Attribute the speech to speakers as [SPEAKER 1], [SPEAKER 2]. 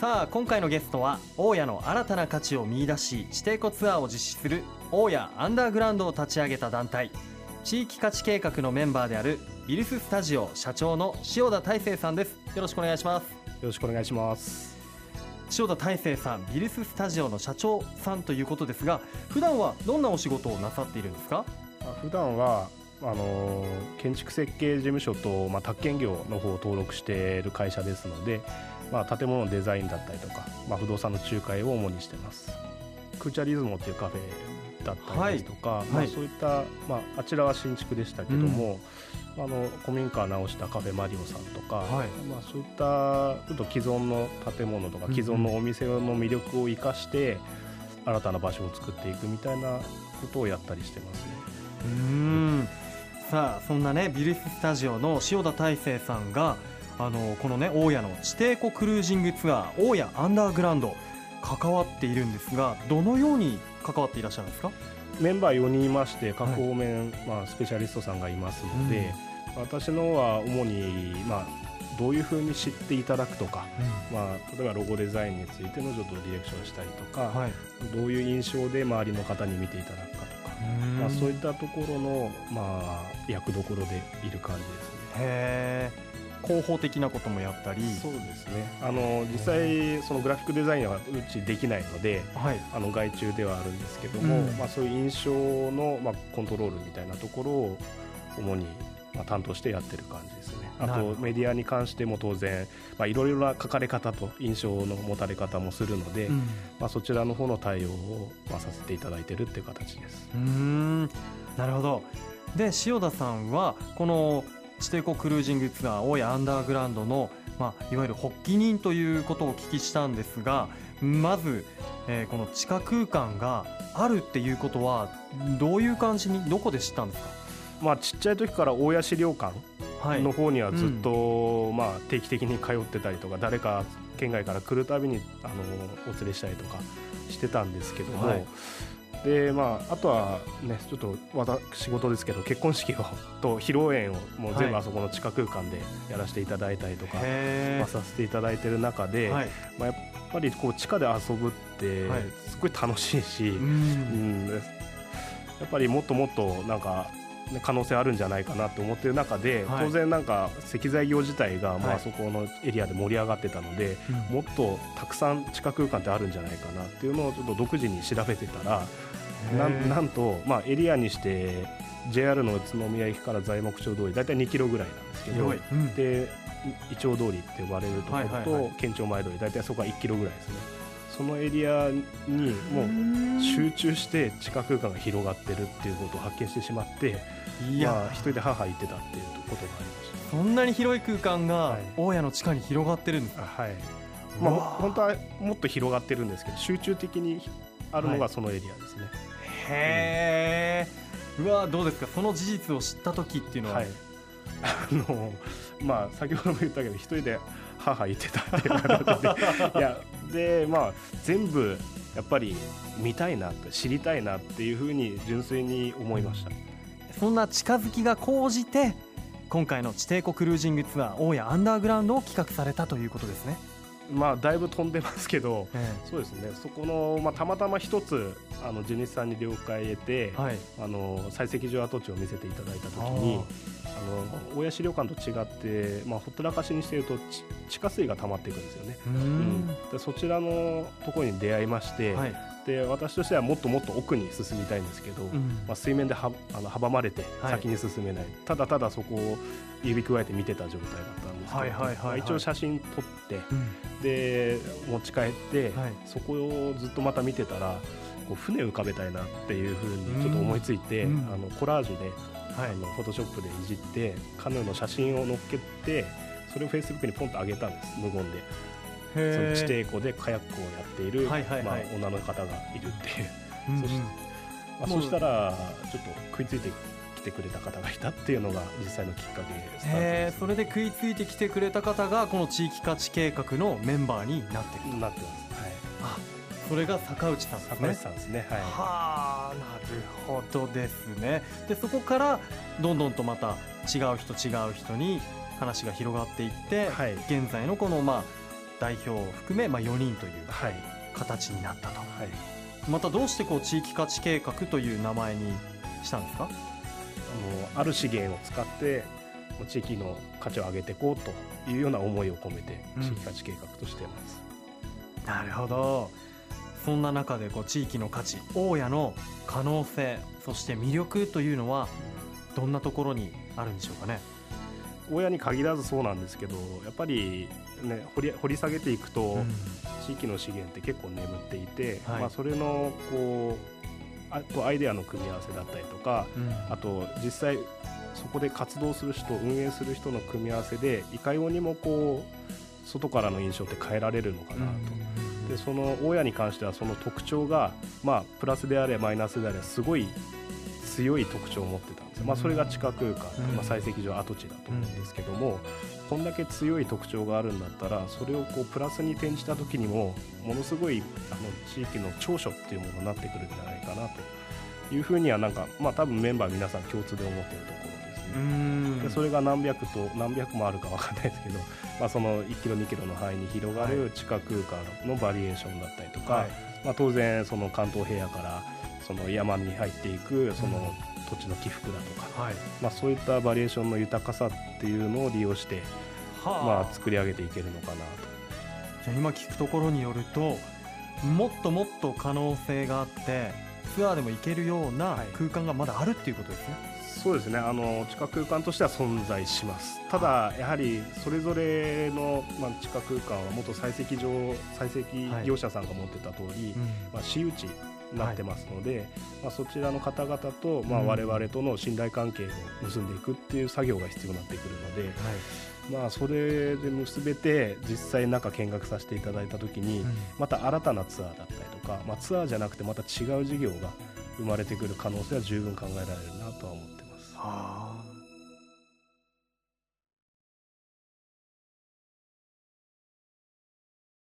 [SPEAKER 1] さあ今回のゲストは大家の新たな価値を見出し地底湖ツアーを実施する大家アンダーグラウンドを立ち上げた団体地域価値計画のメンバーであるビルススタジオ社長の塩田大成さんです。よろしくお願いします。よ
[SPEAKER 2] ろしくお願いします
[SPEAKER 1] 塩田大成さんビルススタジオの社長さんということですが普段はどんなお仕事をなさっているんですか？
[SPEAKER 2] 普段はあの建築設計事務所と、まあ、宅建業の方を登録している会社ですので、まあ、建物のデザインだったりとか、まあ、不動産の仲介を主にしてます。クーチャリズモっていうカフェだったりですとか、はい、まあ、そういった、まあ、あちらは新築でしたけども、うん、あの古民家直したカフェマリオさんとか、はい、まあ、そういったちょっと既存の建物とか既存のお店の魅力を生かして新たな場所を作っていくみたいなことをやったりしてますね。
[SPEAKER 1] うん。さあそんなねビルススタジオの塩田大成さんがあのこのね大家の地底湖クルージングツアー大家アンダーグラウンド関わっているんですがどのように関わっていらっしゃるんですか？
[SPEAKER 2] メンバー4人いまして各方面、はい、まあ、スペシャリストさんがいますので、うん、私のは主に、まあ、どういうふうに知っていただくとか、うん、まあ、例えばロゴデザインについてのちょっとディレクションしたりとか、はい、どういう印象で周りの方に見ていただくかとか、まあ、そういったところの、まあ、役どころでいる感じですね。
[SPEAKER 1] へ広報的なこともやったり。
[SPEAKER 2] そうですね。あの実際そのグラフィックデザインはうちできないので、はい、あの外注ではあるんですけども、うん、まあ、そういう印象の、まあ、コントロールみたいなところを主に、まあ、担当してやってる感じですね。あとメディアに関しても当然いろいろな書かれ方と印象の持たれ方もするので、うん、まあ、そちらの方の対応を、まあ、させていただいてるっていう形です。
[SPEAKER 1] うん。なるほど。で塩田さんはこの地底湖クルージングツアー大谷アンダーグラウンドの、まあ、いわゆる発起人ということをお聞きしたんですがまず、えー、この地下空間があるっていうことはどういう感じにどこで知ったんですか？
[SPEAKER 2] まあ、ちっちゃい時から大谷資料館の方にはずっと、はいうん、まあ、定期的に通ってたりとか誰か県外から来るたびにあのお連れしたりとかしてたんですけども、はい、でまあ、あとはねちょっと私事ですけど結婚式をと披露宴をもう全部あそこの地下空間でやらせていただいたりとか、まあ、させていただいてる中で、はい、まあ、やっぱりこう地下で遊ぶってすごい楽しいし、うん、やっぱりもっともっとなんか可能性あるんじゃないかなと思ってる中で、はい、当然なんか石材業自体がまあそこのエリアで盛り上がってたので、はい、もっとたくさん地下空間ってあるんじゃないかなっていうのをちょっと独自に調べてたらなんと、まあ、エリアにして JR の宇都宮駅から材木町通り大体2キロぐらいなんですけど、うん、でイチョウ通りって呼ばれるところと、県庁前通り大体そこは1キロぐらいですねそのエリアにもう集中して地下空間が広がってるっていうことを発見してしまっていや、まあ、一人で母言ってたっていうことがありました。
[SPEAKER 1] そんなに広い空間が大家の地下に広がってるんですか、
[SPEAKER 2] はい。まあ、本当はもっと広がってるんですけど集中的にあるのがそのエリアですね、はい
[SPEAKER 1] へえ、うん、うわどうですか？その事実を知った時っていうのは、はい、
[SPEAKER 2] あのまあ先ほども言ったけど一人で母言ってたっていうで。いやでまあ全部やっぱり見たいな知りたいなっていうふうに純粋に思いました、
[SPEAKER 1] そんな近づきが高じて今回の地底湖クルージングツアー大谷アンダーグラウンドを企画されたということですね。
[SPEAKER 2] まあ、だいぶ飛んでますけど、ええ、そうですね。そこの、まあ、たまたま一つあの地主さんに了解得て、はい、あの採石場跡地を見せていただいた時にあの大谷資料館と違って、まあ、ほったらかしにしていると地下水が溜まっていくんですよね。うん、でそちらのところに出会いまして、はい、で私としてはもっともっと奥に進みたいんですけど、うん、まあ、水面ではあの阻まれて先に進めない、はい、ただただそこを指くわえて見てた状態だったんですけど、はいはいはいはい、一応写真撮って、うん、で持ち帰って、はい、そこをずっとまた見てたらこう船浮かべたいなっていうふうにちょっと思いついて、うん、あのコラージュで、はい、あのフォトショップでいじってカヌーの写真を載っけてそれをフェイスブックにポンと上げたんです無言で。その地底湖でカヤックをやっている、はいはいはい、まあ、女の方がいるっていう、うんうん、そしまあ、そしたらちょっと食いついてきてくれた方がいたっていうのが実際のきっかけです、
[SPEAKER 1] ね、それで食いついてきてくれた方がこの地域価値計画のメンバーになってる
[SPEAKER 2] なってます、はい、あ
[SPEAKER 1] それが坂内さん。ですね
[SPEAKER 2] 坂内さんですね。はい。は
[SPEAKER 1] あなるほどですね。でそこからどんどんとまた違う人違う人に話が広がっていって、はい、現在のこのまあ代表を含め、まあ、4人という形になったと、はい、またどうしてこう地域価値計画という名前にしたんですか？あ
[SPEAKER 2] のある資源を使って地域の価値を上げていこうというような思いを込めて地域価値計画としています、
[SPEAKER 1] うん、なるほど。そんな中でこう地域の価値大家の可能性そして魅力というのはどんなところにあるんでしょうかね？
[SPEAKER 2] 大家に限らずそうなんですけどやっぱり、ね、掘り掘り下げていくと、うん、地域の資源って結構眠っていて、はい、まあ、それのこうあとアイデアの組み合わせだったりとか、うん、あと実際そこで活動する人運営する人の組み合わせでいかようにもこう外からの印象って変えられるのかなと。でその大家に関してはその特徴が、まあ、プラスであれマイナスであれすごい強い特徴を持ってたまあ、それが地下空間、まあ、採石場跡地だと思うんですけども、こんだけ強い特徴があるんだったらそれをこうプラスに転じた時にもものすごいあの地域の長所っていうものになってくるんじゃないかなというふうにはなんかまあ多分メンバー皆さん共通で思ってるところですね。でそれが何百と何百もあるか分かんないですけど、まあ、その1キロ2キロの範囲に広がる地下空間のバリエーションだったりとか、はい、まあ、当然その関東平野からその山に入っていくその土地の起伏だとか、はい、まあ、そういったバリエーションの豊かさっていうのを利用して、はあ、まあ、作り上げていけるのかなと。
[SPEAKER 1] じゃ今聞くところによるともっともっと可能性があってツアーでも行けるような空間がまだあるっていうことですね。はい
[SPEAKER 2] そうですね。あの地下空間としては存在します。ただやはりそれぞれの、まあ、地下空間は元採石場採石業者さんが持ってた通り、はいうん、まあ、私有地なってますので、はい、まあ、そちらの方々と、まあ、我々との信頼関係を結んでいくっていう作業が必要になってくるので、はい、まあ、それで結べて実際中見学させていただいた時に、また新たなツアーだったりとか、まあ、ツアーじゃなくてまた違う事業が生まれてくる可能性は十分考えられるなとは思ってます。はあ